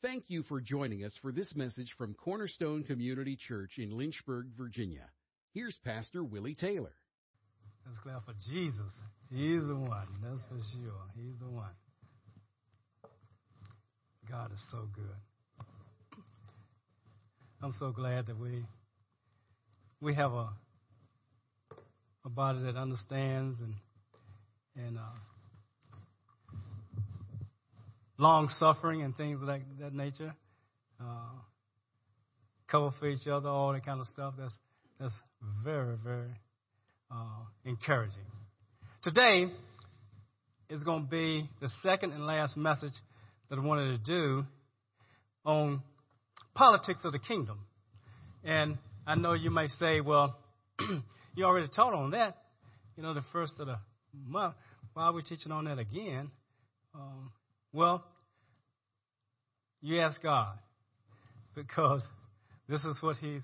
Thank you for joining us for this message from Cornerstone Community Church in Lynchburg, Virginia. Here's Pastor Willie Taylor. Let's clap for Jesus. He's the one. That's for sure. He's the one. God is so good. I'm so glad that we we have a a body that understands and and uh, long suffering and things of that, that nature. Uh, cover for each other, all that kind of stuff. That's that's very very uh, encouraging. Today is going to be the second and last message that I wanted to do on politics of the kingdom. And I know you may say, well, you already taught on that, you know, the first of the month. Why are we teaching on that again? Um, well, you ask God because this is what He's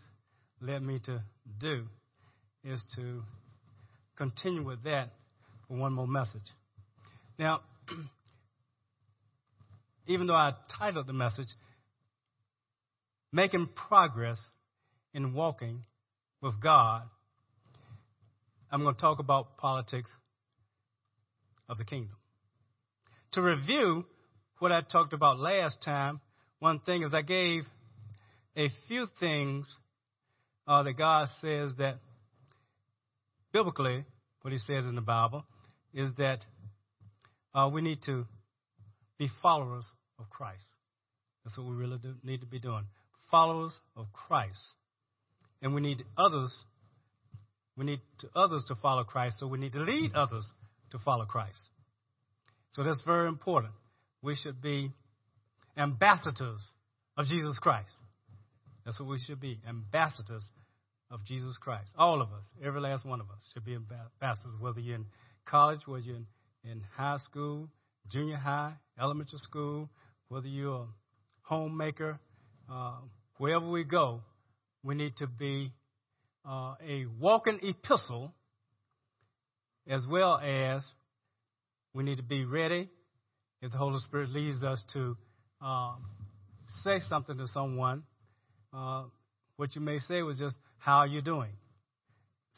led me to do is to continue with that for one more message. Now, even though I titled the message, Making Progress in Walking with God, I'm going to talk about politics of the kingdom. To review what I talked about last time, one thing is I gave a few things uh, that God says that biblically, what He says in the Bible, is that uh, we need to be followers of Christ. That's what we really do, need to be doing. Followers of Christ. And we need others, we need to, others to follow Christ, so we need to lead others to follow Christ. So that's very important. We should be ambassadors of Jesus Christ. That's what we should be ambassadors of Jesus Christ. All of us, every last one of us, should be ambassadors, whether you're in college, whether you're in, in high school, junior high, elementary school, whether you're a homemaker, uh, wherever we go, we need to be uh, a walking epistle as well as we need to be ready if the Holy Spirit leads us to um, say something to someone. Uh, what you may say was just, How are you doing?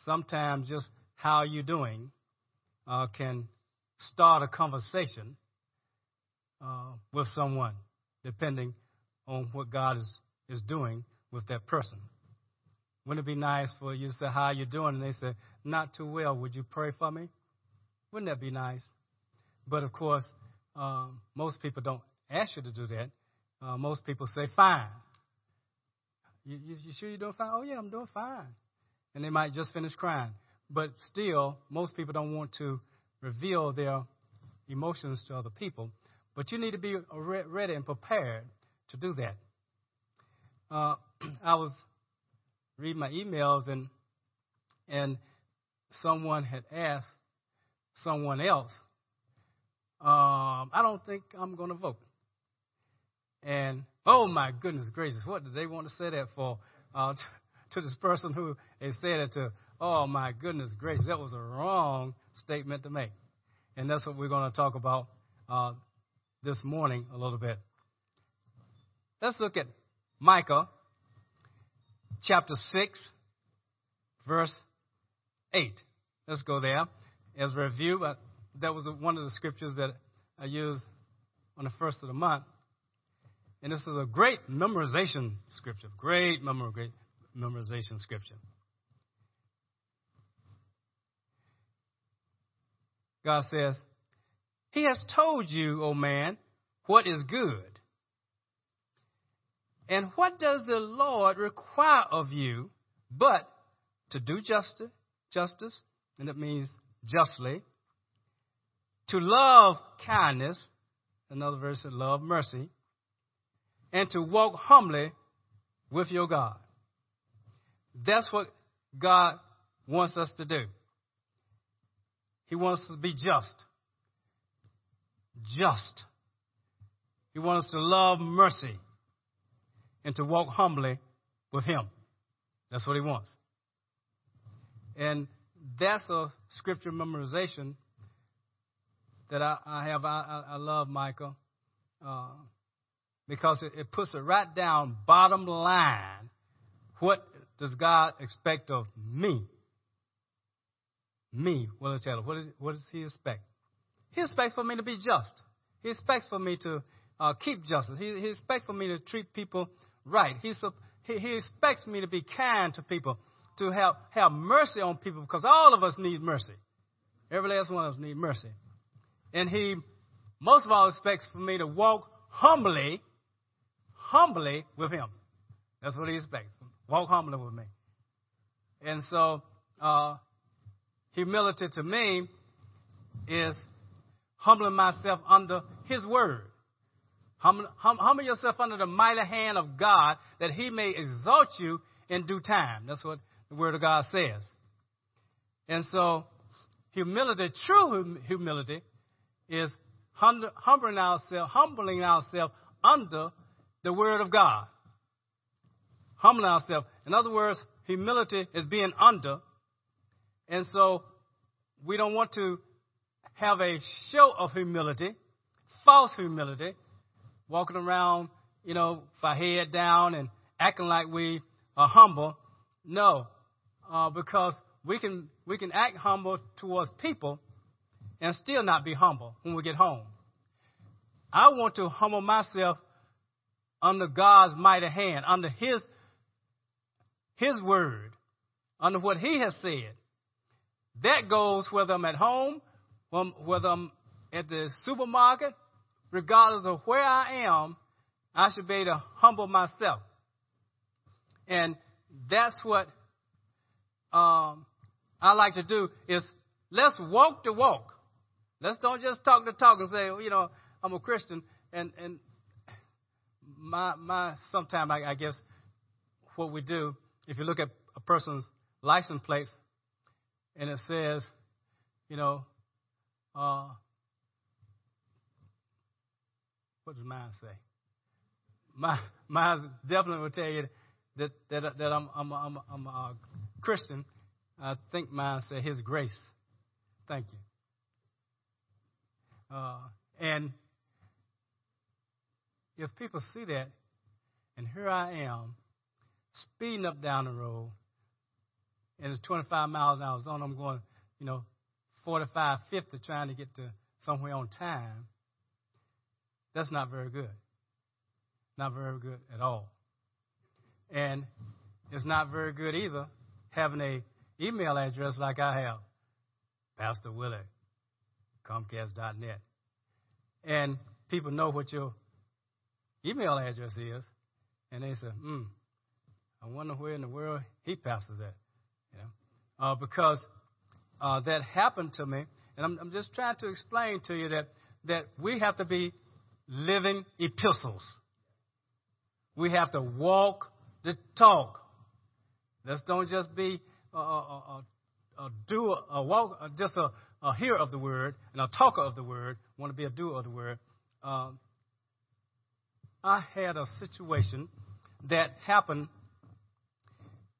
Sometimes just, How are you doing? Uh, can start a conversation uh, with someone, depending on what God is, is doing with that person. Wouldn't it be nice for you to say, How are you doing? And they say, Not too well. Would you pray for me? Wouldn't that be nice? But of course, um, most people don't ask you to do that. Uh, most people say, Fine. You, you, you sure you're doing fine? Oh, yeah, I'm doing fine. And they might just finish crying. But still, most people don't want to reveal their emotions to other people. But you need to be ready and prepared to do that. Uh, I was reading my emails and and someone had asked someone else, um, I don't think I'm going to vote. And oh my goodness gracious, what did they want to say that for? Uh, to, to this person who they said it to, oh my goodness gracious, that was a wrong statement to make. And that's what we're going to talk about uh, this morning a little bit. Let's look at Micah chapter 6, verse 8. Let's go there as review. That was one of the scriptures that I used on the first of the month. And this is a great memorization scripture, great, memor- great memorization scripture. God says, he has told you, O man, what is good. And what does the Lord require of you but to do justice, justice, and it means justly, to love kindness, another verse said love mercy, and to walk humbly with your God. That's what God wants us to do. He wants us to be just just. He wants us to love mercy and to walk humbly with Him. That's what He wants. And that's a scripture memorization that I, I have. I, I, love Micah Uh, because it, it puts it right down, bottom line. What does God expect of me? Me, Willie Taylor. What, is, what does He expect? He expects for me to be just. He expects for me to uh, keep justice. He, he, expects for me to treat people right. He, he, expects me to be kind to people, to have, have mercy on people, because all of us need mercy. Every last one of us need mercy. And He, most of all, expects for me to walk humbly, humbly with Him. That's what He expects. Walk humbly with me. And so, uh, humility to me is humbling myself under His word. Humble, hum, humble yourself under the mighty hand of God that He may exalt you in due time. That's what the Word of God says. And so, humility, true humility, is humbling ourselves, humbling ourselves under the Word of God. Humbling ourselves. In other words, humility is being under. And so, we don't want to have a show of humility, false humility, walking around, you know, with our head down and acting like we are humble. No, uh, because we can we can act humble towards people and still not be humble when we get home. I want to humble myself under God's mighty hand, under His His word, under what He has said. That goes whether I'm at home whether I'm at the supermarket, regardless of where I am, I should be able to humble myself. And that's what um, I like to do is let's walk the walk. Let's don't just talk the talk and say, you know, I'm a Christian. And and my my sometimes I, I guess what we do, if you look at a person's license plate and it says, you know, uh, what does mine say? My, mine definitely will tell you that that that I'm I'm I'm, I'm a Christian. I think mine said His grace. Thank you. Uh, and if people see that, and here I am, speeding up down the road, and it's 25 miles an hour zone, I'm going, you know, 45, 50 trying to get to somewhere on time, that's not very good. Not very good at all. And it's not very good either having a email address like I have, Pastor Willie, Comcast.net. And people know what your email address is, and they say, hmm, I wonder where in the world he pastors at. You know? Uh, because uh, that happened to me. And I'm, I'm just trying to explain to you that, that we have to be living epistles. We have to walk the talk. Let's don't just be a, a, a, a doer, a walk, just a, a hearer of the word and a talker of the word. Want to be a doer of the word. Um, I had a situation that happened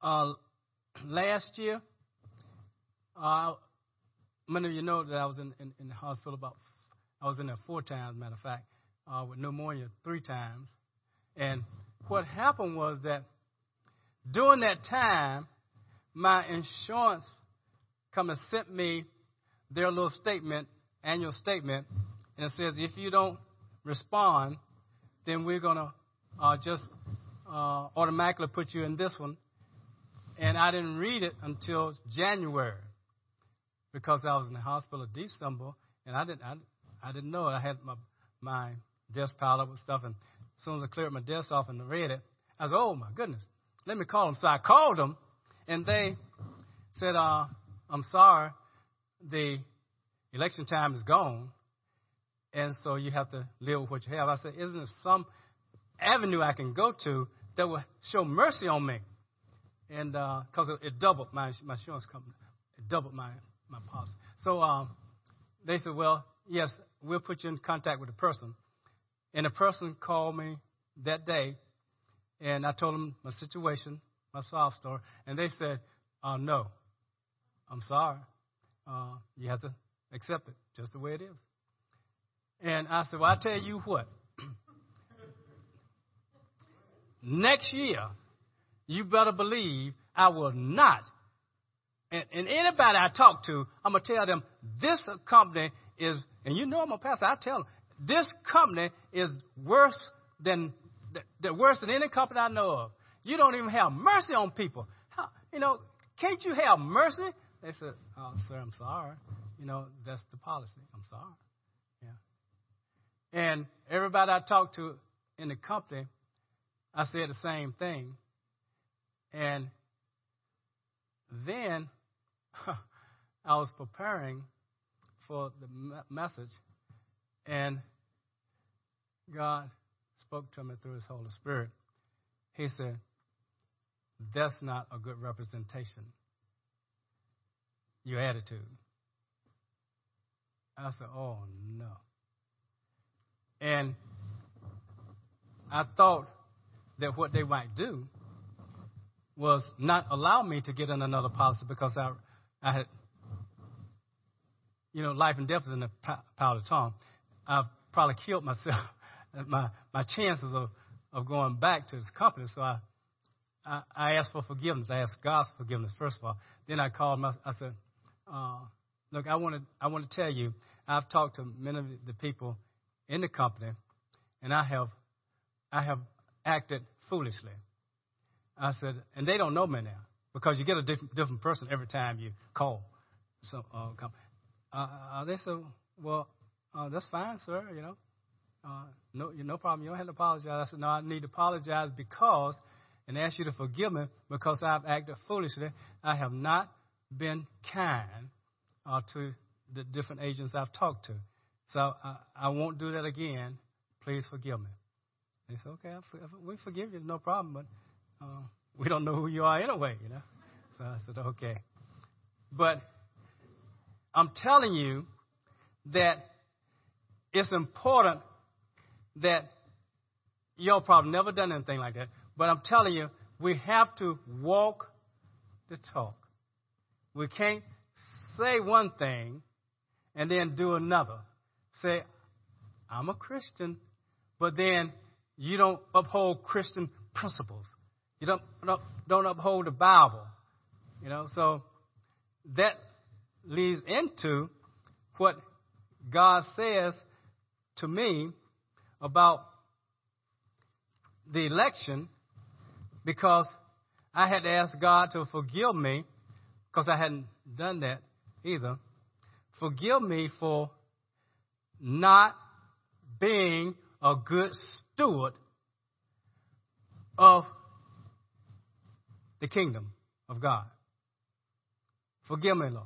uh, last year uh, many of you know that I was in, in, in, the hospital about, I was in there four times, matter of fact, uh, with pneumonia three times. And what happened was that during that time, my insurance come and sent me their little statement, annual statement, and it says if you don't respond, then we're going to uh, just uh, automatically put you in this one. And I didn't read it until January because I was in the hospital in December, and I didn't I, I didn't know it. I had my my desk piled up with stuff, and as soon as I cleared my desk off and read it, I was oh my goodness, let me call them. So I called them, and they said, uh, I'm sorry, the election time is gone, and so you have to live with what you have. I said, isn't there some avenue I can go to that will show mercy on me? And because uh, it, it doubled my my insurance company, it doubled my my pops. So um, they said, well, yes, we'll put you in contact with a person. And the person called me that day, and I told them my situation, my sob story, and they said, uh, no, I'm sorry. Uh, you have to accept it just the way it is. And I said, well, I tell you what. next year, you better believe I will not. And, and anybody I talk to, I'm going to tell them this company is, and you know I'm a pastor, I tell them, this company is worse than, the, worse than any company I know of. You don't even have mercy on people. How, you know, can't you have mercy? They said, oh, sir, I'm sorry. You know, that's the policy. I'm sorry. Yeah. And everybody I talked to in the company, I said the same thing. And then I was preparing for the message, and God spoke to me through His Holy Spirit. He said, That's not a good representation. Your attitude. I said, Oh, no. And I thought that what they might do was not allow me to get in another policy because I, I had, you know, life and death is in the power of the tongue. I've probably killed myself, my my chances of of going back to this company. So I, I, I asked for forgiveness. I asked God's forgiveness first of all. Then I called my. I said, uh, "Look, I want to I want to tell you. I've talked to many of the people in the company, and I have I have acted foolishly. I said, and they don't know me now because you get a different, different person every time you call. So, uh. Uh, uh, they said, well, uh, that's fine, sir. You know, uh, no, no problem. You don't have to apologize. I said, no, I need to apologize because, and ask you to forgive me because I've acted foolishly. I have not been kind uh, to the different agents I've talked to. So uh, I won't do that again. Please forgive me. They said, okay, we forgive you, no problem, but uh, we don't know who you are anyway, you know. So I said, okay. But I'm telling you that it's important that y'all probably never done anything like that, but I'm telling you, we have to walk the talk. We can't say one thing and then do another. Say, I'm a Christian, but then you don't uphold Christian principles. You don't, don't, don't uphold the Bible. You know, so that leads into what God says to me about the election because I had to ask God to forgive me because I hadn't done that either. Forgive me for not being a good steward of the kingdom of God. Forgive me, Lord,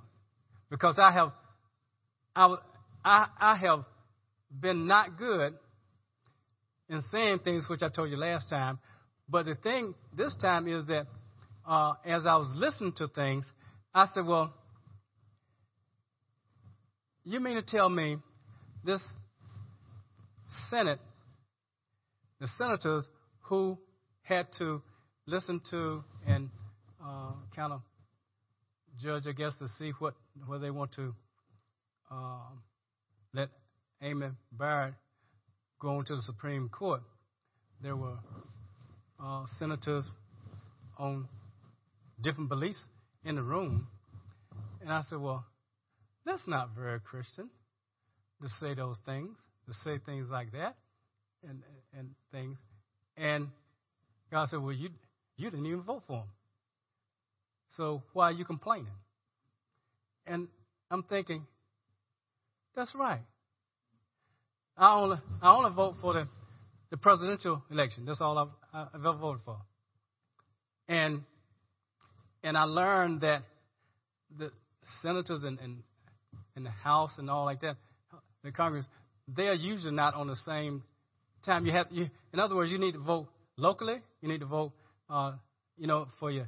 because I have, I, I, I have been not good in saying things which I told you last time. But the thing this time is that uh, as I was listening to things, I said, well, you mean to tell me this Senate, the senators who had to listen to and uh, kind of judge, I guess, to see what whether they want to uh, let Amy Barrett go on to the Supreme Court. There were uh, senators on different beliefs in the room, and I said, "Well, that's not very Christian to say those things, to say things like that, and and things." And God said, Well, you, you didn't even vote for him. So why are you complaining? And I'm thinking, that's right. I only, I only vote for the, the presidential election. That's all I've, I've ever voted for. And, and I learned that the senators and, and, the House and all like that, the Congress, they are usually not on the same time. You have, you, in other words, you need to vote locally, you need to vote, uh, you know, for your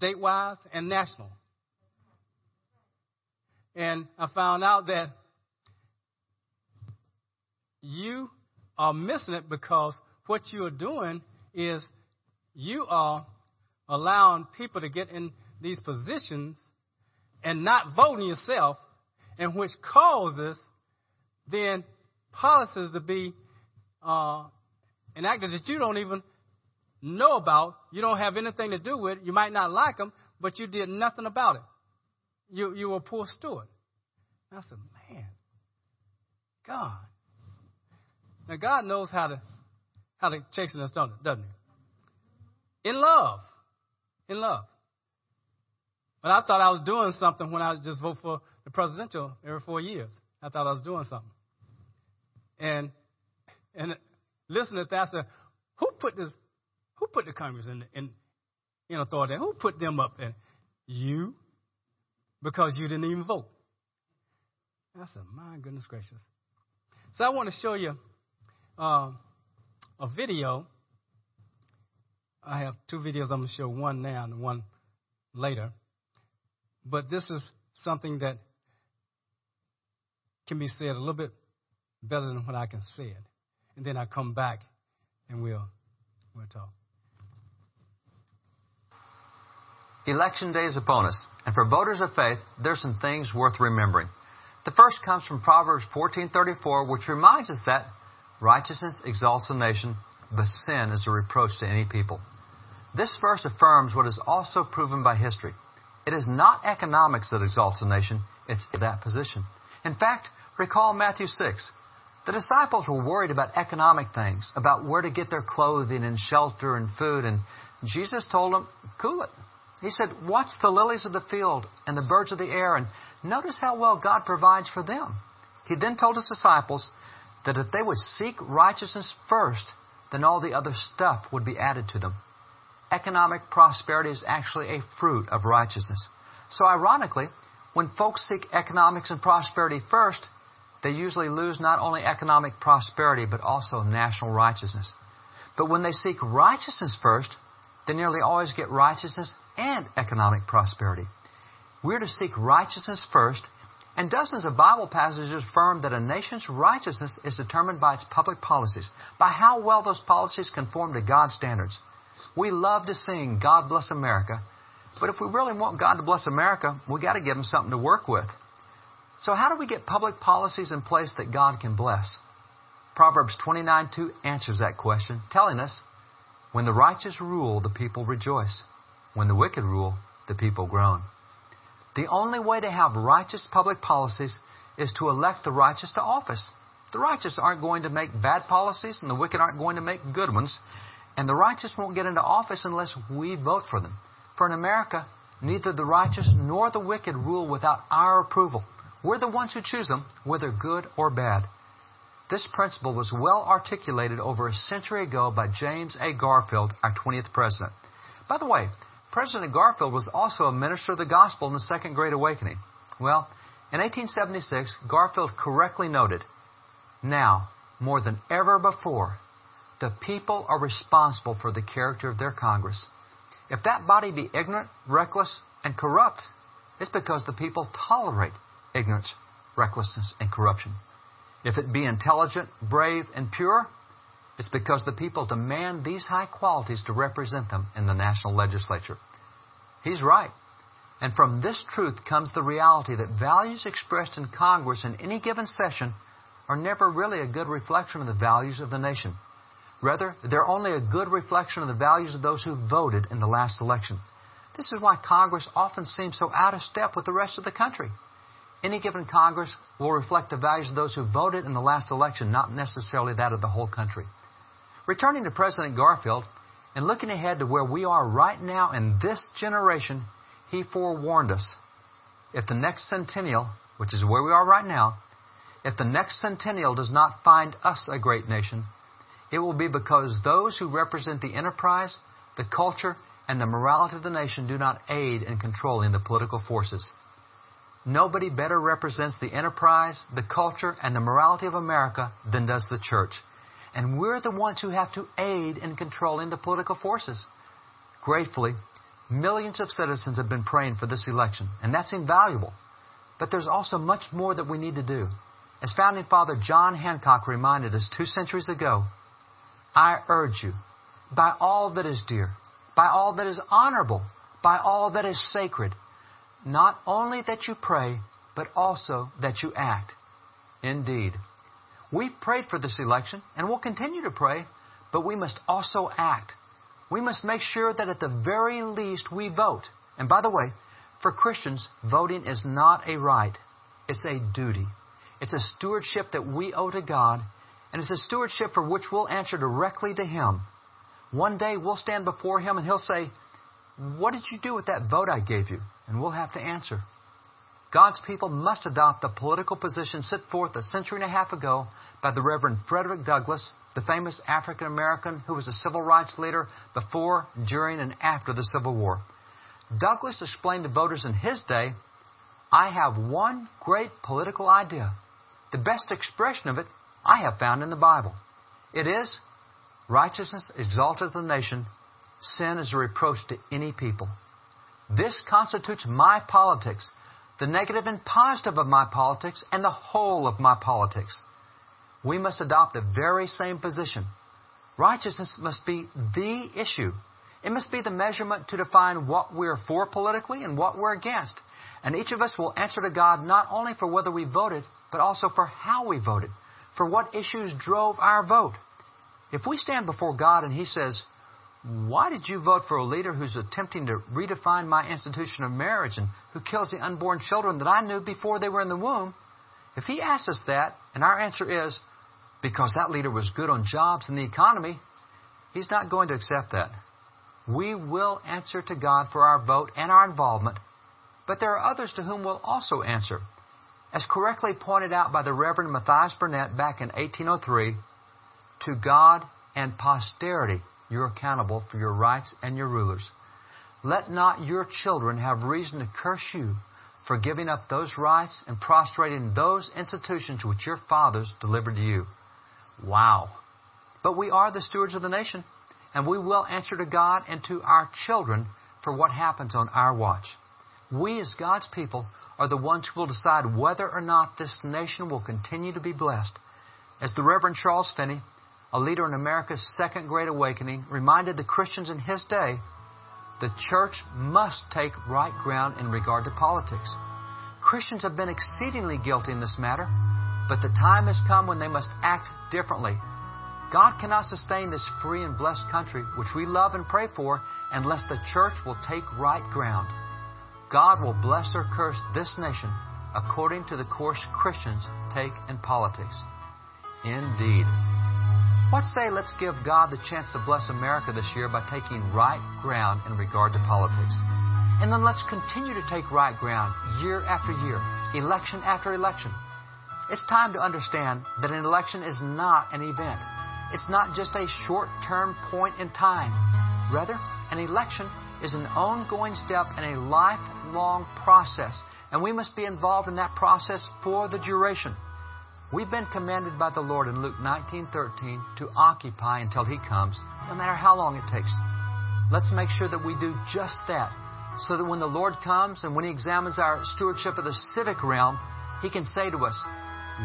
statewide and national. And I found out that you are missing it because what you are doing is you are allowing people to get in these positions and not voting yourself, and which causes then policies to be uh, enacted that you don't even know about, you don't have anything to do with, you might not like them, but you did nothing about it. You, you were a poor steward. And I said, man, God. Now God knows how to how to chasten us, doesn't he? In love. In love. But I thought I was doing something when I just vote for the presidential every four years. I thought I was doing something. And and listening to that, I said, who put this who put the Congress in in, in authority? Who put them up there? You. Because you didn't even vote. I said, my goodness gracious. So I want to show you um, a video. I have two videos. I'm going to show one now and one later. But this is something that can be said a little bit better than what I can say it. And then I come back and we'll, we'll talk. Election day is upon us, and for voters of faith, there's some things worth remembering. The first comes from Proverbs 14:34, which reminds us that righteousness exalts a nation, but sin is a reproach to any people. This verse affirms what is also proven by history. It is not economics that exalts a nation, it's that position. In fact, recall Matthew 6. The disciples were worried about economic things, about where to get their clothing and shelter and food, and Jesus told them, cool it. He said, Watch the lilies of the field and the birds of the air, and notice how well God provides for them. He then told his disciples that if they would seek righteousness first, then all the other stuff would be added to them. Economic prosperity is actually a fruit of righteousness. So, ironically, when folks seek economics and prosperity first, they usually lose not only economic prosperity, but also national righteousness. But when they seek righteousness first, they nearly always get righteousness and economic prosperity. We're to seek righteousness first, and dozens of Bible passages affirm that a nation's righteousness is determined by its public policies, by how well those policies conform to God's standards. We love to sing God Bless America, but if we really want God to bless America, we got to give Him something to work with. So, how do we get public policies in place that God can bless? Proverbs 29:2 answers that question, telling us, "When the righteous rule, the people rejoice." When the wicked rule, the people groan. The only way to have righteous public policies is to elect the righteous to office. The righteous aren't going to make bad policies, and the wicked aren't going to make good ones. And the righteous won't get into office unless we vote for them. For in America, neither the righteous nor the wicked rule without our approval. We're the ones who choose them, whether good or bad. This principle was well articulated over a century ago by James A. Garfield, our 20th president. By the way, President Garfield was also a minister of the gospel in the Second Great Awakening. Well, in 1876, Garfield correctly noted, Now, more than ever before, the people are responsible for the character of their Congress. If that body be ignorant, reckless, and corrupt, it's because the people tolerate ignorance, recklessness, and corruption. If it be intelligent, brave, and pure, it's because the people demand these high qualities to represent them in the national legislature. He's right. And from this truth comes the reality that values expressed in Congress in any given session are never really a good reflection of the values of the nation. Rather, they're only a good reflection of the values of those who voted in the last election. This is why Congress often seems so out of step with the rest of the country. Any given Congress will reflect the values of those who voted in the last election, not necessarily that of the whole country. Returning to President Garfield and looking ahead to where we are right now in this generation, he forewarned us. If the next centennial, which is where we are right now, if the next centennial does not find us a great nation, it will be because those who represent the enterprise, the culture, and the morality of the nation do not aid in controlling the political forces. Nobody better represents the enterprise, the culture, and the morality of America than does the church. And we're the ones who have to aid in controlling the political forces. Gratefully, millions of citizens have been praying for this election, and that's invaluable. But there's also much more that we need to do. As founding father John Hancock reminded us two centuries ago, I urge you, by all that is dear, by all that is honorable, by all that is sacred, not only that you pray, but also that you act. Indeed, We've prayed for this election and we'll continue to pray, but we must also act. We must make sure that at the very least we vote. And by the way, for Christians, voting is not a right, it's a duty. It's a stewardship that we owe to God, and it's a stewardship for which we'll answer directly to Him. One day we'll stand before Him and He'll say, What did you do with that vote I gave you? And we'll have to answer. God's people must adopt the political position set forth a century and a half ago by the Reverend Frederick Douglass, the famous African American who was a civil rights leader before, during, and after the Civil War. Douglass explained to voters in his day I have one great political idea. The best expression of it I have found in the Bible. It is righteousness exalteth the nation, sin is a reproach to any people. This constitutes my politics, the negative and positive of my politics, and the whole of my politics. We must adopt the very same position. Righteousness must be the issue. It must be the measurement to define what we're for politically and what we're against. And each of us will answer to God not only for whether we voted, but also for how we voted, for what issues drove our vote. If we stand before God and He says, Why did you vote for a leader who's attempting to redefine my institution of marriage and who kills the unborn children that I knew before they were in the womb? If He asks us that, and our answer is, Because that leader was good on jobs and the economy, He's not going to accept that. We will answer to God for our vote and our involvement but there are others to whom we'll also answer. As correctly pointed out by the Reverend Matthias Burnett back in 1803, to God and posterity you're accountable for your rights and your rulers. Let not your children have reason to curse you for giving up those rights and prostrating those institutions which your fathers delivered to you. Wow. But we are the stewards of the nation, and we will answer to God and to our children for what happens on our watch. We, as God's people, are the ones who will decide whether or not this nation will continue to be blessed. As the Reverend Charles Finney, a leader in America's Second Great Awakening, reminded the Christians in his day, the church must take right ground in regard to politics. Christians have been exceedingly guilty in this matter, but the time has come when they must act differently. God cannot sustain this free and blessed country, which we love and pray for, unless the church will take right ground. God will bless or curse this nation according to the course Christians take in politics. Indeed. What say let's give God the chance to bless America this year by taking right ground in regard to politics? And then let's continue to take right ground year after year, election after election. It's time to understand that an election is not an event. It's not just a short term point in time. Rather, an election is an ongoing step and a lifelong process, and we must be involved in that process for the duration. We've been commanded by the Lord in Luke 19:13 to occupy until he comes, no matter how long it takes. Let's make sure that we do just that, so that when the Lord comes and when he examines our stewardship of the civic realm, he can say to us,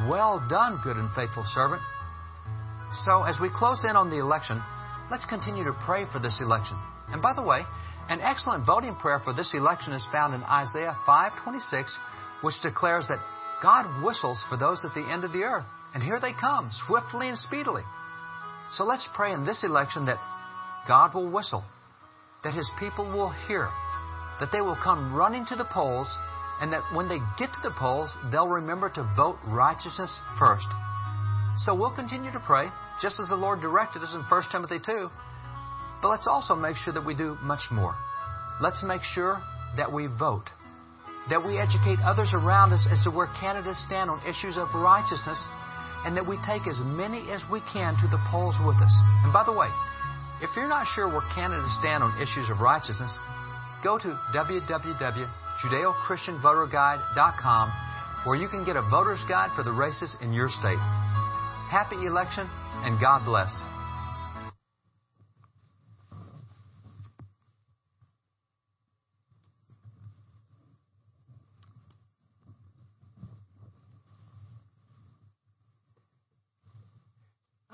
"Well done, good and faithful servant." So, as we close in on the election, let's continue to pray for this election. And by the way, an excellent voting prayer for this election is found in Isaiah 5:26, which declares that God whistles for those at the end of the earth, and here they come, swiftly and speedily. So let's pray in this election that God will whistle, that his people will hear, that they will come running to the polls, and that when they get to the polls, they'll remember to vote righteousness first. So we'll continue to pray, just as the Lord directed us in 1 Timothy 2, but let's also make sure that we do much more. Let's make sure that we vote, that we educate others around us as to where candidates stand on issues of righteousness, and that we take as many as we can to the polls with us. And by the way, if you're not sure where candidates stand on issues of righteousness, go to www.judeochristianvoterguide.com where you can get a voter's guide for the races in your state. Happy election and God bless.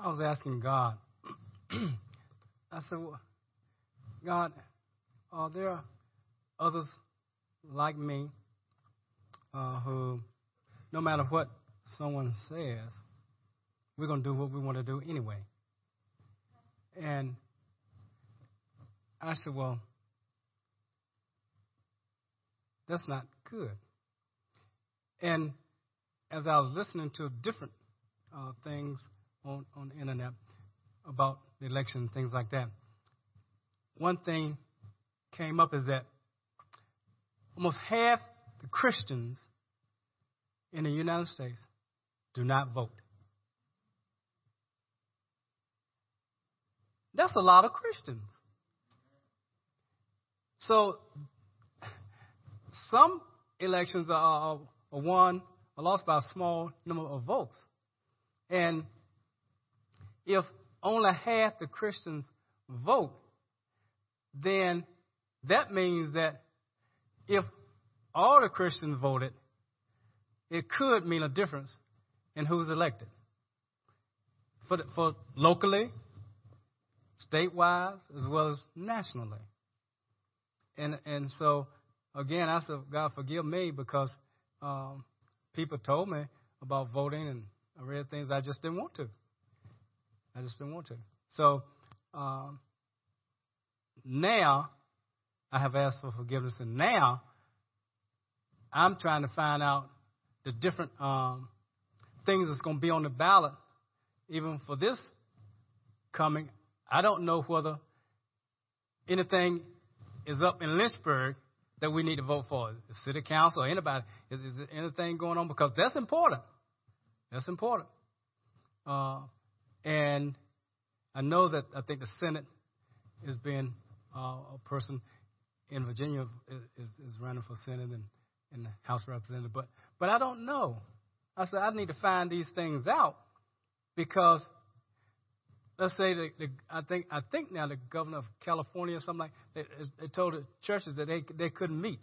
I was asking God, I said, well, God, are there others like me uh, who, no matter what someone says, we're going to do what we want to do anyway? And I said, well, that's not good. And as I was listening to different uh, things on, on the internet about the election and things like that, one thing came up is that almost half the Christians in the United States do not vote. That's a lot of Christians. So, some elections are, are won or lost by a small number of votes. And if only half the Christians vote, then that means that if all the Christians voted, it could mean a difference in who's elected. For, the, for locally, statewide, as well as nationally. And and so again, I said, God forgive me because um, people told me about voting, and I read things I just didn't want to. I just didn't want to. So um, now I have asked for forgiveness, and now I'm trying to find out the different um, things that's going to be on the ballot, even for this coming. I don't know whether anything is up in Lynchburg that we need to vote for. The city council or anybody. Is, is there anything going on? Because that's important. That's important. Uh, and I know that I think the Senate is being uh, a person in Virginia is, is running for Senate and, and House Representative. But but I don't know. I said I need to find these things out because let's say the, the, I think I think now the governor of California or something like they, they told the churches that they they couldn't meet.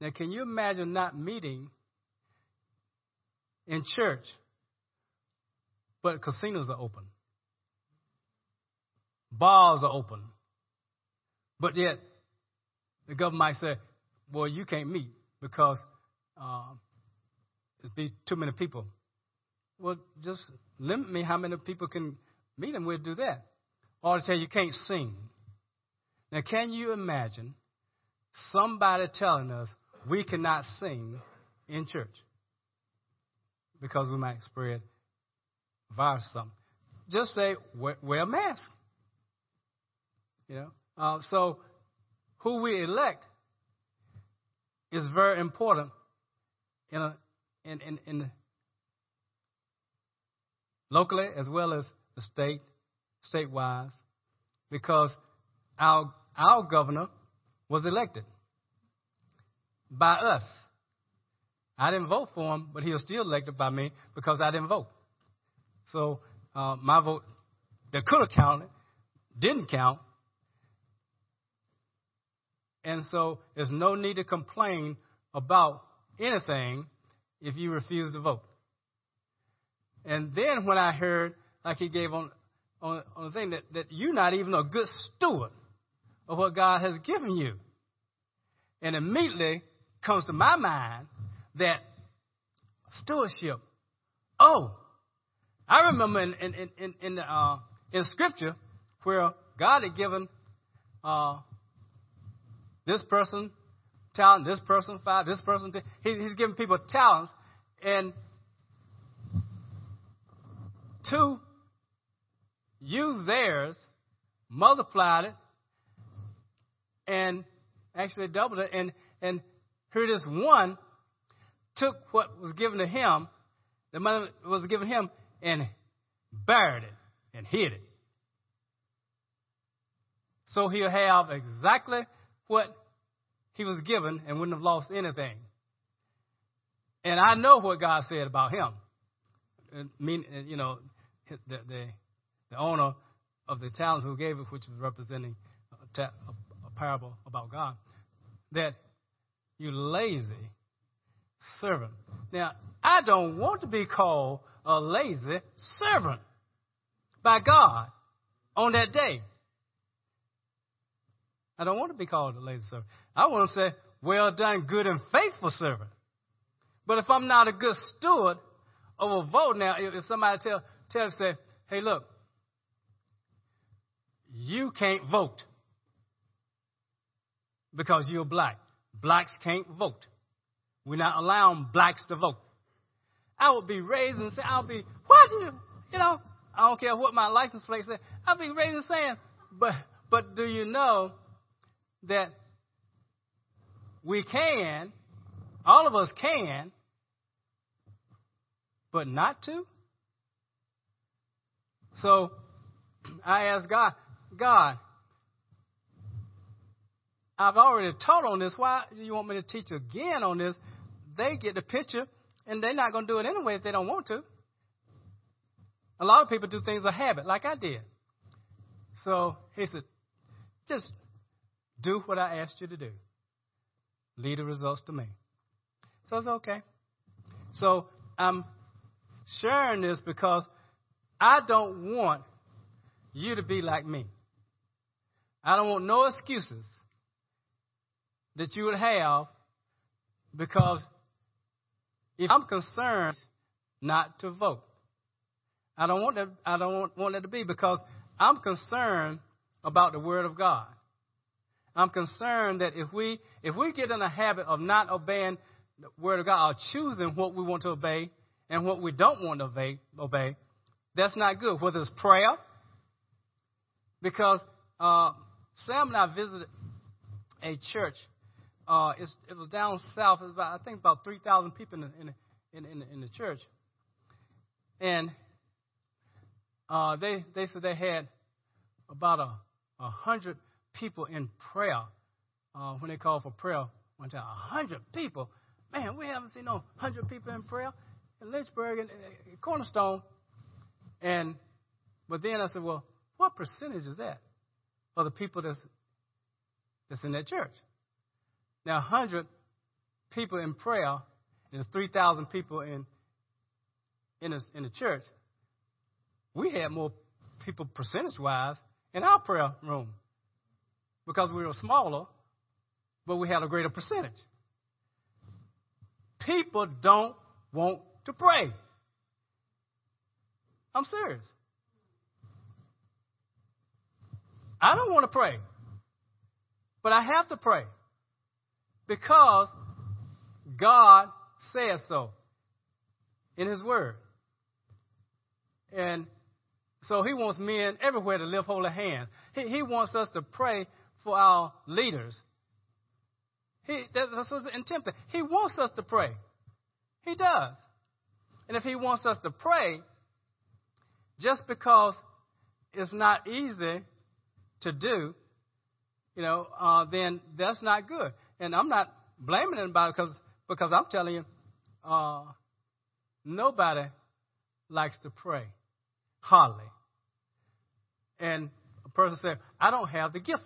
Now, can you imagine not meeting in church, but casinos are open, bars are open, but yet the government might say, "Well, you can't meet because uh, there's be too many people." Well, just limit me how many people can meet and we'll do that. Or to tell you, you can't sing. Now, can you imagine somebody telling us we cannot sing in church because we might spread virus or something? Just say, wear, a mask. You know? Uh, so, who we elect is very important in, a, in, in, in locally as well as the state, statewide, because our, our governor was elected by us. I didn't vote for him, but he was still elected by me because I didn't vote. So uh, my vote that could have counted didn't count. And so there's no need to complain about anything if you refuse to vote. And then when I heard like he gave on, on, on the thing that, that you're not even a good steward of what God has given you. And immediately comes to my mind that stewardship. Oh, I remember in in in in, uh, in Scripture where God had given uh, this person talent, this person five, this person. He, he's given people talents, and two used theirs, multiplied it, and actually doubled it. And, and here this one took what was given to him, the money was given him, and buried it and hid it. So he'll have exactly what he was given and wouldn't have lost anything. And I know what God said about him. I mean, you know, the, the the owner of the talents who gave it, which was representing a, ta- a parable about God, that you lazy servant. Now, I don't want to be called a lazy servant by God on that day. I don't want to be called a lazy servant. I want to say, well done, good and faithful servant. But if I'm not a good steward of a vote now, if somebody tell, tell say, hey, look, you can't vote. because you're black. Blacks can't vote. We're not allowing blacks to vote. I would be raised and say, I'll be, what you, you know, I don't care what my license plate says. I'll be raised and saying, but, but do you know that we can, all of us can, but not to? So I asked God, God, I've already taught on this. Why do you want me to teach again on this? They get the picture, and they're not going to do it anyway if they don't want to. A lot of people do things a habit, like I did. So he said, just do what I asked you to do. Leave the results to me. So it's okay. So I'm sharing this because I don't want you to be like me. I don't want no excuses that you would have because if I'm concerned not to vote, I don't want that. I don't want, that to be because I'm concerned about the Word of God. I'm concerned that if we if we get in a habit of not obeying the Word of God or choosing what we want to obey and what we don't want to obey, obey that's not good. Whether it's prayer, because uh, Sam and I visited a church. Uh, it was down south. It was about, I think about 3,000 people in the, in, in, in the church. And uh, they, they said they had about a, a hundred people in prayer uh, when they called for prayer one time. A hundred people. Man, we haven't seen no hundred people in prayer in Lynchburg and, Cornerstone. And but then I said, well, what percentage is that of the people that's that's in that church? Now, hundred people in prayer, and there's three thousand people in in, a, in the church we had more people percentage wise in our prayer room because we were smaller, but we had a greater percentage. People don't want to pray. I'm serious. I don't want to pray, but I have to pray because God says so in His Word. And so he wants men everywhere to lift holy hands. He, he wants us to pray for our leaders. He, that's what's intent. He wants us to pray. He does. And if he wants us to pray, just because it's not easy to do, you know, uh, then that's not good. And I'm not blaming anybody because because I'm telling you, uh, nobody likes to pray. Hardly. And a person said, I don't have the gift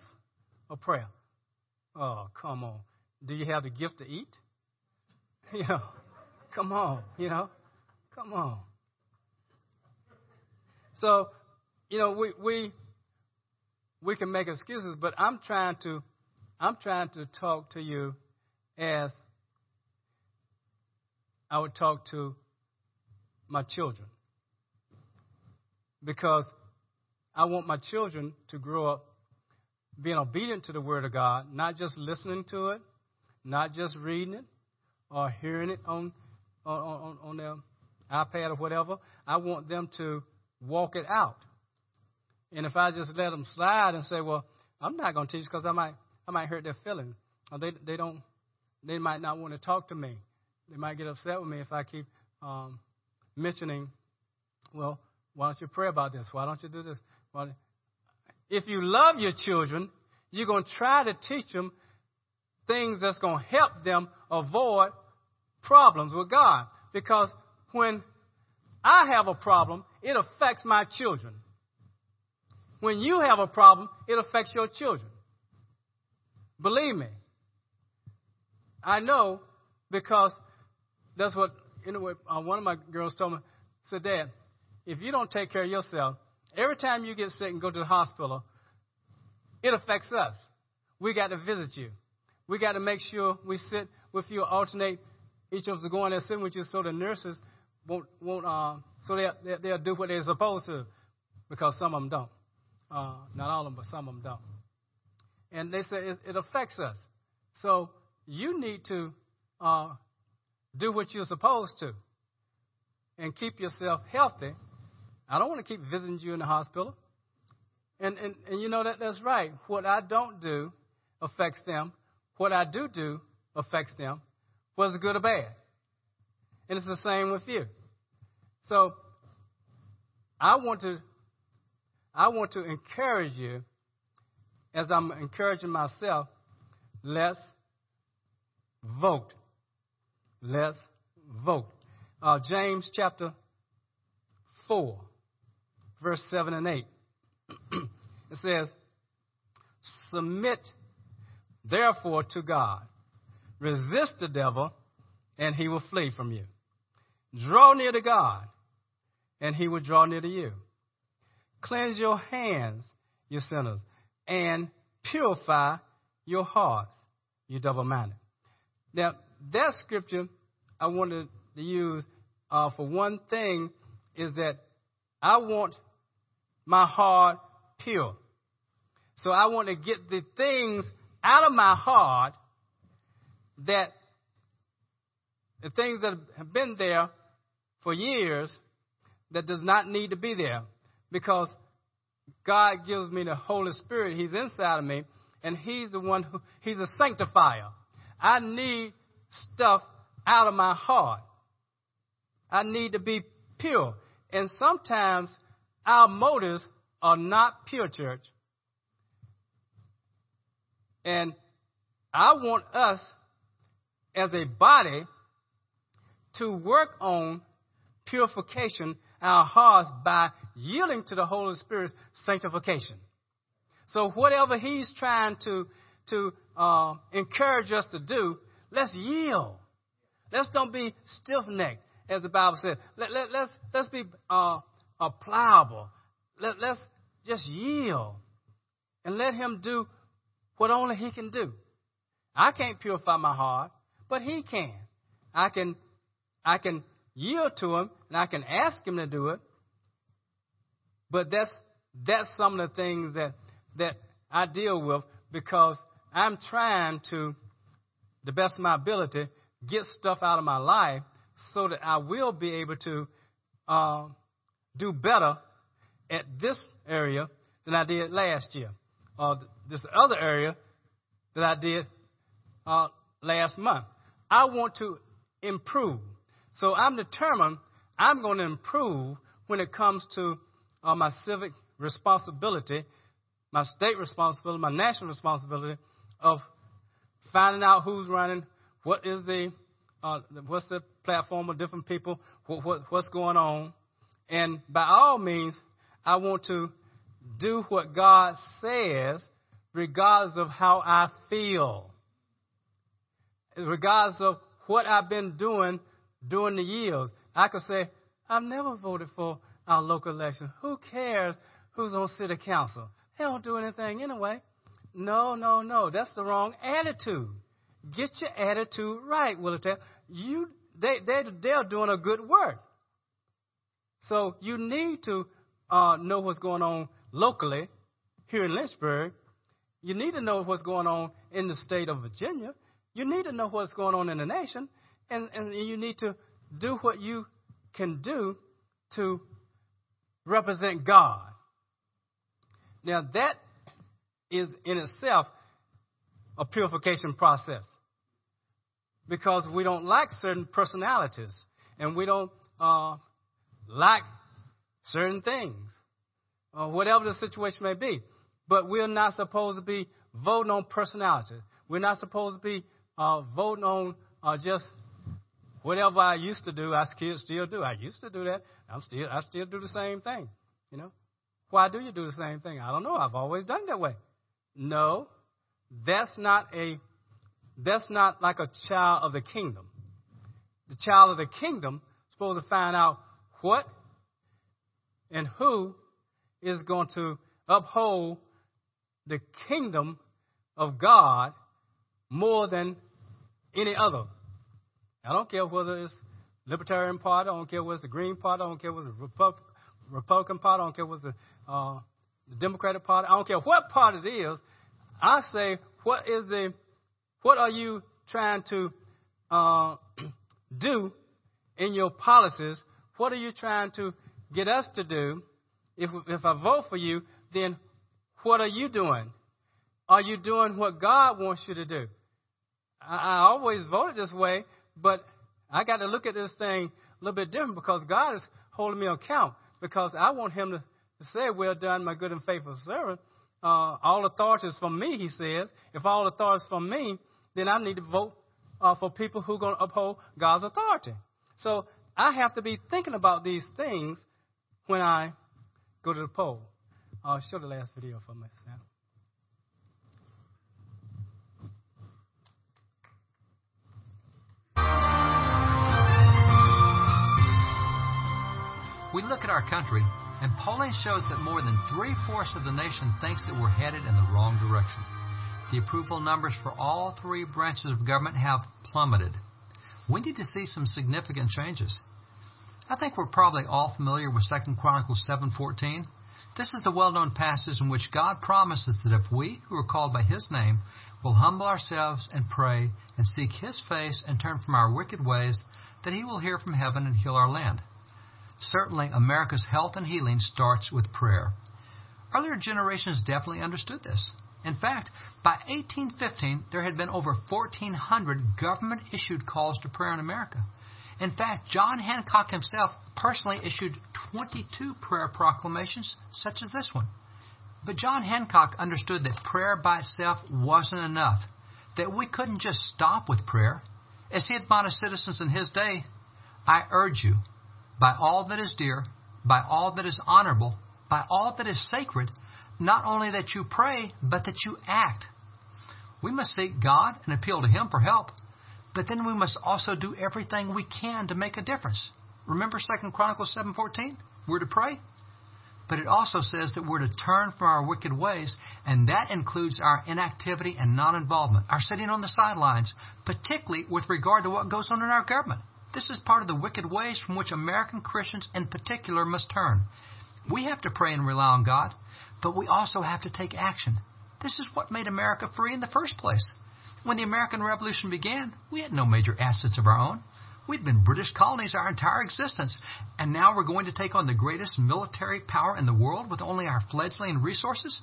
of prayer. Oh, come on. Do you have the gift to eat? You know, come on, you know, come on. So, you know, we we we can make excuses, but I'm trying to I'm trying to talk to you as I would talk to my children because I want my children to grow up being obedient to the Word of God, not just listening to it, not just reading it or hearing it on on, on, their iPad or whatever. I want them to walk it out. And if I just let them slide and say, "Well, I'm not going to teach because I might I might hurt their feelings," or they they don't they might not want to talk to me. They might get upset with me if I keep um, mentioning, well, why don't you pray about this? Why don't you do this? Well, if you love your children, you're going to try to teach them things that's going to help them avoid problems with God. Because when I have a problem, it affects my children. When you have a problem, it affects your children. Believe me. I know because that's what, anyway, uh, one of my girls told me, said, Dad, if you don't take care of yourself, every time you get sick and go to the hospital, it affects us. We got to visit you. We got to make sure we sit with you, alternate each of us going there sitting with you, so the nurses won't, won't uh, so they'll, they'll do what they're supposed to, because some of them don't. Uh, not all of them, but some of them don't. And they say it, it affects us. So you need to uh, do what you're supposed to and keep yourself healthy. I don't want to keep visiting you in the hospital. And, and, and you know that that's right. What I don't do affects them. What I do do affects them, whether good or bad. And it's the same with you. So I want to I want to encourage you as I'm encouraging myself, let's vote. Let's vote. Uh, James chapter 4, verse 7 and 8. it says, Submit therefore to God. Resist the devil, and he will flee from you. Draw near to God, and he will draw near to you. Cleanse your hands, you sinners, and purify your hearts, you double minded. Now, that scripture I wanted to use uh, for one thing is that I want my heart pure. So I want to get the things out of my heart that the things that have been there for years that does not need to be there because God gives me the Holy Spirit. He's inside of me, and He's the one who, He's a sanctifier. I need stuff out of my heart. I need to be pure. And sometimes our motives are not pure, church. And I want us as a body to work on purification our hearts by yielding to the Holy Spirit's sanctification. So whatever He's trying to to uh, encourage us to do, let's yield. Let's don't be stiff necked, as the Bible says. Let, let, let's let's be uh, uh, pliable. Let, let's just yield and let Him do what only He can do. I can't purify my heart, but He can. I can I can yield to Him and I can ask Him to do it. But that's that's some of the things that that I deal with because I'm trying to, the best of my ability, get stuff out of my life so that I will be able to uh, do better at this area than I did last year, or this other area that I did uh, last month. I want to improve. So I'm determined I'm going to improve when it comes to uh, my civic responsibility, my state responsibility, my national responsibility of finding out who's running, what is the uh, what's the platform of different people, what, what, what's going on, and by all means, I want to do what God says, regardless of how I feel, regardless of what I've been doing during the years. I could say, I've never voted for our local election. Who cares who's on city council? They don't do anything anyway. No, no, no. That's the wrong attitude. Get your attitude right, Willitail. You, they, they, they're doing a good work. So you need to uh, know what's going on locally here in Lynchburg. You need to know what's going on in the state of Virginia. You need to know what's going on in the nation. And, and you need to do what you can do to represent God. Now, that is in itself a purification process because we don't like certain personalities and we don't uh, like certain things, or whatever the situation may be. But we're not supposed to be voting on personality. We're not supposed to be uh, voting on uh, just whatever I used to do. I still still do. I used to do that. I'm still I still do the same thing. You know, why do you do the same thing? I don't know. I've always done that way. No, that's not a that's not like a child of the kingdom. The child of the kingdom is supposed to find out what and who is going to uphold the kingdom of God more than any other. I don't care whether it's Libertarian Party, I don't care whether it's the Green Party, I don't care whether it's the Republican Party, I don't care whether it's the uh, the Democratic Party, I don't care what party it is, I say, what is the, What are you trying to uh, do in your policies? What are you trying to get us to do? If, if I vote for you, then what are you doing? Are you doing what God wants you to do? I, I always voted this way, but I got to look at this thing a little bit different because God is holding me account because I want Him to, say, Well done, my good and faithful servant. Uh, all authority is from me, He says. If all authority is from me, then I need to vote uh, for people who are going to uphold God's authority. So I have to be thinking about these things when I go to the poll. I'll show the last video for me, We look at our country, and polling shows that more than three fourths of the nation thinks that we're headed in the wrong direction. The approval numbers for all three branches of government have plummeted. We need to see some significant changes. I think we're probably all familiar with 2 Chronicles 7:14. This is the well-known passage in which God promises that if we who are called by his name will humble ourselves and pray and seek his face and turn from our wicked ways, that he will hear from heaven and heal our land. Certainly, America's health and healing starts with prayer. Earlier generations definitely understood this. In fact, by 1815, there had been over 1,400 government issued calls to prayer in America. In fact, John Hancock himself personally issued 22 prayer proclamations, such as this one. But John Hancock understood that prayer by itself wasn't enough, that we couldn't just stop with prayer. As he admonished citizens in his day, I urge you, by all that is dear, by all that is honorable, by all that is sacred, not only that you pray, but that you act. We must seek God and appeal to Him for help, but then we must also do everything we can to make a difference. Remember 2 Chronicles 7:14? We're to pray. But it also says that we're to turn from our wicked ways, and that includes our inactivity and non-involvement, our sitting on the sidelines, particularly with regard to what goes on in our government. This is part of the wicked ways from which American Christians in particular must turn. We have to pray and rely on God, but we also have to take action. This is what made America free in the first place. When the American Revolution began, we had no major assets of our own. We'd been British colonies our entire existence, and now we're going to take on the greatest military power in the world with only our fledgling resources?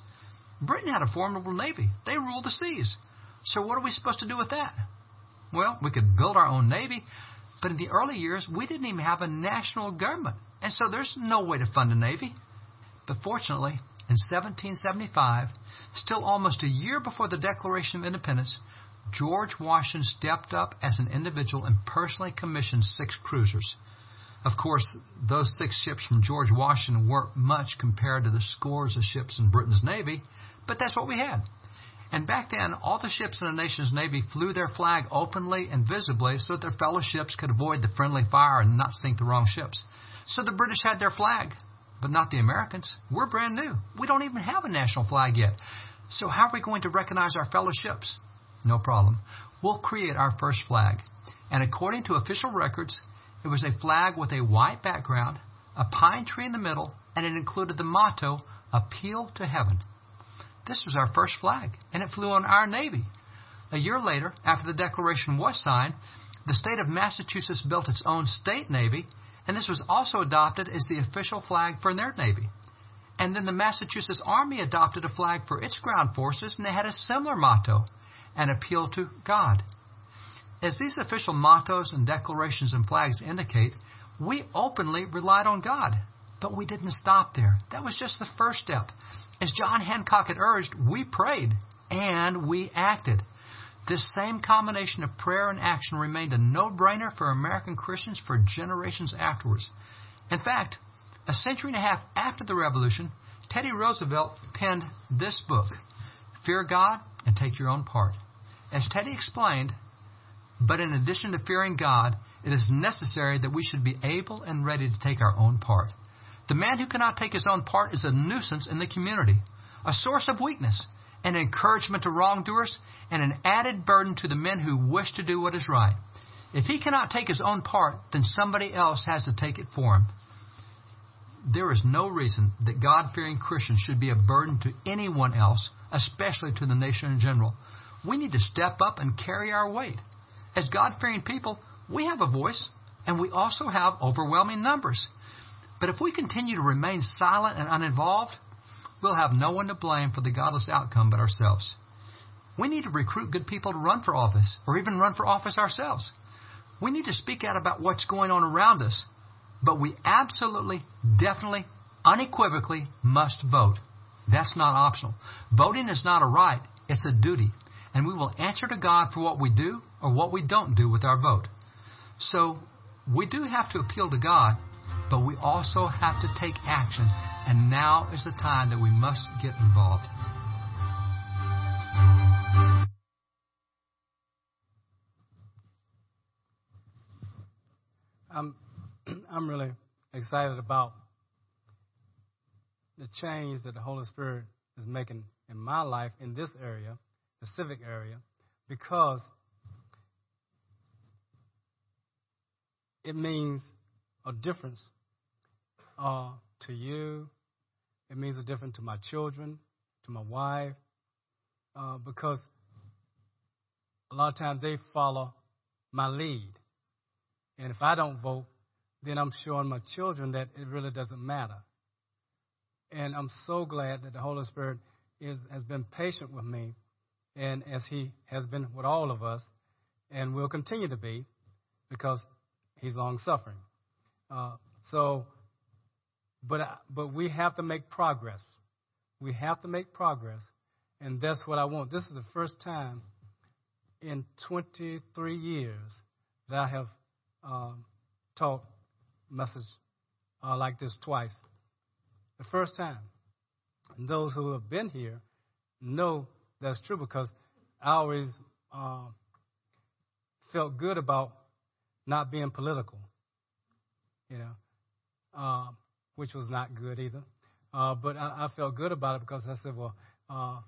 Britain had a formidable navy. They ruled the seas. So what are we supposed to do with that? Well, we could build our own navy, but in the early years, we didn't even have a national government. And so there's no way to fund a Navy. But fortunately, in 1775, still almost a year before the Declaration of Independence, George Washington stepped up as an individual and personally commissioned six cruisers. Of course, those six ships from George Washington weren't much compared to the scores of ships in Britain's Navy, but that's what we had. And back then, all the ships in a nation's navy flew their flag openly and visibly so that their fellow ships could avoid the friendly fire and not sink the wrong ships. So the British had their flag, but not the Americans. We're brand new. We don't even have a national flag yet. So how are we going to recognize our fellow ships? No problem. We'll create our first flag. And according to official records, it was a flag with a white background, a pine tree in the middle, and it included the motto, Appeal to Heaven. This was our first flag, and it flew on our Navy. A year later, after the Declaration was signed, the state of Massachusetts built its own state navy, and this was also adopted as the official flag for their navy. And then the Massachusetts Army adopted a flag for its ground forces, and they had a similar motto an appeal to God. As these official mottos and declarations and flags indicate, we openly relied on God. But we didn't stop there. That was just the first step. As John Hancock had urged, we prayed and we acted. This same combination of prayer and action remained a no brainer for American Christians for generations afterwards. In fact, a century and a half after the Revolution, Teddy Roosevelt penned this book, Fear God and Take Your Own Part. As Teddy explained, but in addition to fearing God, it is necessary that we should be able and ready to take our own part. The man who cannot take his own part is a nuisance in the community, a source of weakness, an encouragement to wrongdoers, and an added burden to the men who wish to do what is right. If he cannot take his own part, then somebody else has to take it for him. there is no reason that God fearing Christians should be a burden to anyone else, especially to the nation in general. We need to step up and carry our weight. As God fearing people, we have a voice, and we also have overwhelming numbers. But if we continue to remain silent and uninvolved, we'll have no one to blame for the godless outcome but ourselves. We need to recruit good people to run for office, or even run for office ourselves. We need to speak out about what's going on around us, but we absolutely, definitely, unequivocally must vote. That's not optional. Voting is not a right, it's a duty. And we will answer to God for what we do or what we don't do with our vote. So, we do have to appeal to God, but we also have to take action. And now is the time that we must get involved. I'm I'm really excited about the change that the Holy Spirit is making in my life in this area, the civic area, because it means a difference uh, to you. It means a difference to my children, to my wife, uh, because a lot of times they follow my lead. And if I don't vote, then I'm showing my children that it really doesn't matter. And I'm so glad that the Holy Spirit is, has been patient with me, and as He has been with all of us, and will continue to be, because He's long suffering. Uh, so, but but we have to make progress. We have to make progress, and that's what I want. This is the first time in 23 years that I have um, taught message uh, like this twice. The first time. And those who have been here know that's true because I always uh, felt good about not being political, you know, uh, which was not good either. Uh, but I, I, felt good about it because I said, well, uh,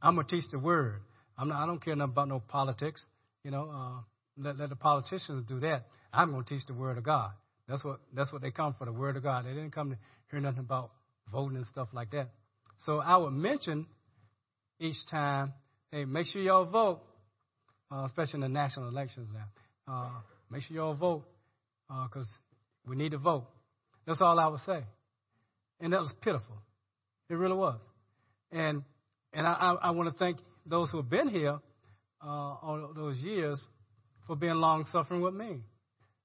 I'm gonna teach the word. I'm not, I don't care nothing about no politics. You know, uh, let, let the politicians do that. I'm gonna teach the word of God. That's what that's what they come for, the word of God. They didn't come to hear nothing about voting and stuff like that. So I would mention each time, hey, make sure y'all vote, uh, especially in the national elections now. Uh, make sure y'all vote because uh, we need to vote. That's all I would say. And that was pitiful. It really was. And and I, I, I want to thank those who have been here uh, all those years for being long suffering with me.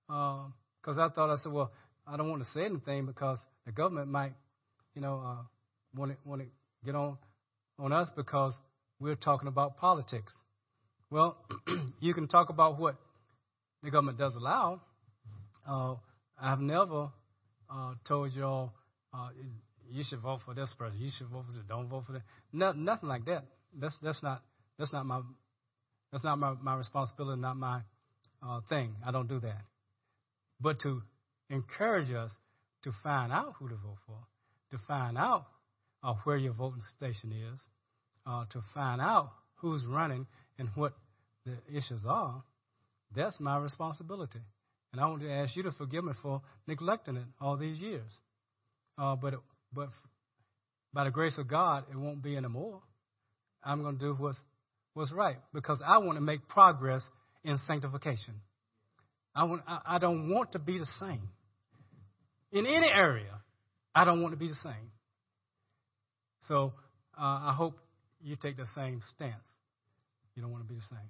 Because uh, I thought, I said, well, I don't want to say anything because the government might, you know, uh, want to want to get on on us because we're talking about politics. Well, you can talk about what the government does allow. Uh, I've never uh, told y'all uh, you should vote for this person, you should vote for this, don't vote for that. No, nothing like that. That's that's not that's not my that's not my, my responsibility, not my uh, thing. I don't do that. But to encourage us to find out who to vote for, to find out uh, where your voting station is, uh, to find out who's running and what the issues are, that's my responsibility. And I want to ask you to forgive me for neglecting it all these years. Uh, but but by the grace of God, it won't be anymore. I'm going to do what's what's right because I want to make progress in sanctification. I, want, I, I don't want to be the same. In any area, I don't want to be the same. So uh, I hope you take the same stance. You don't want to be the same.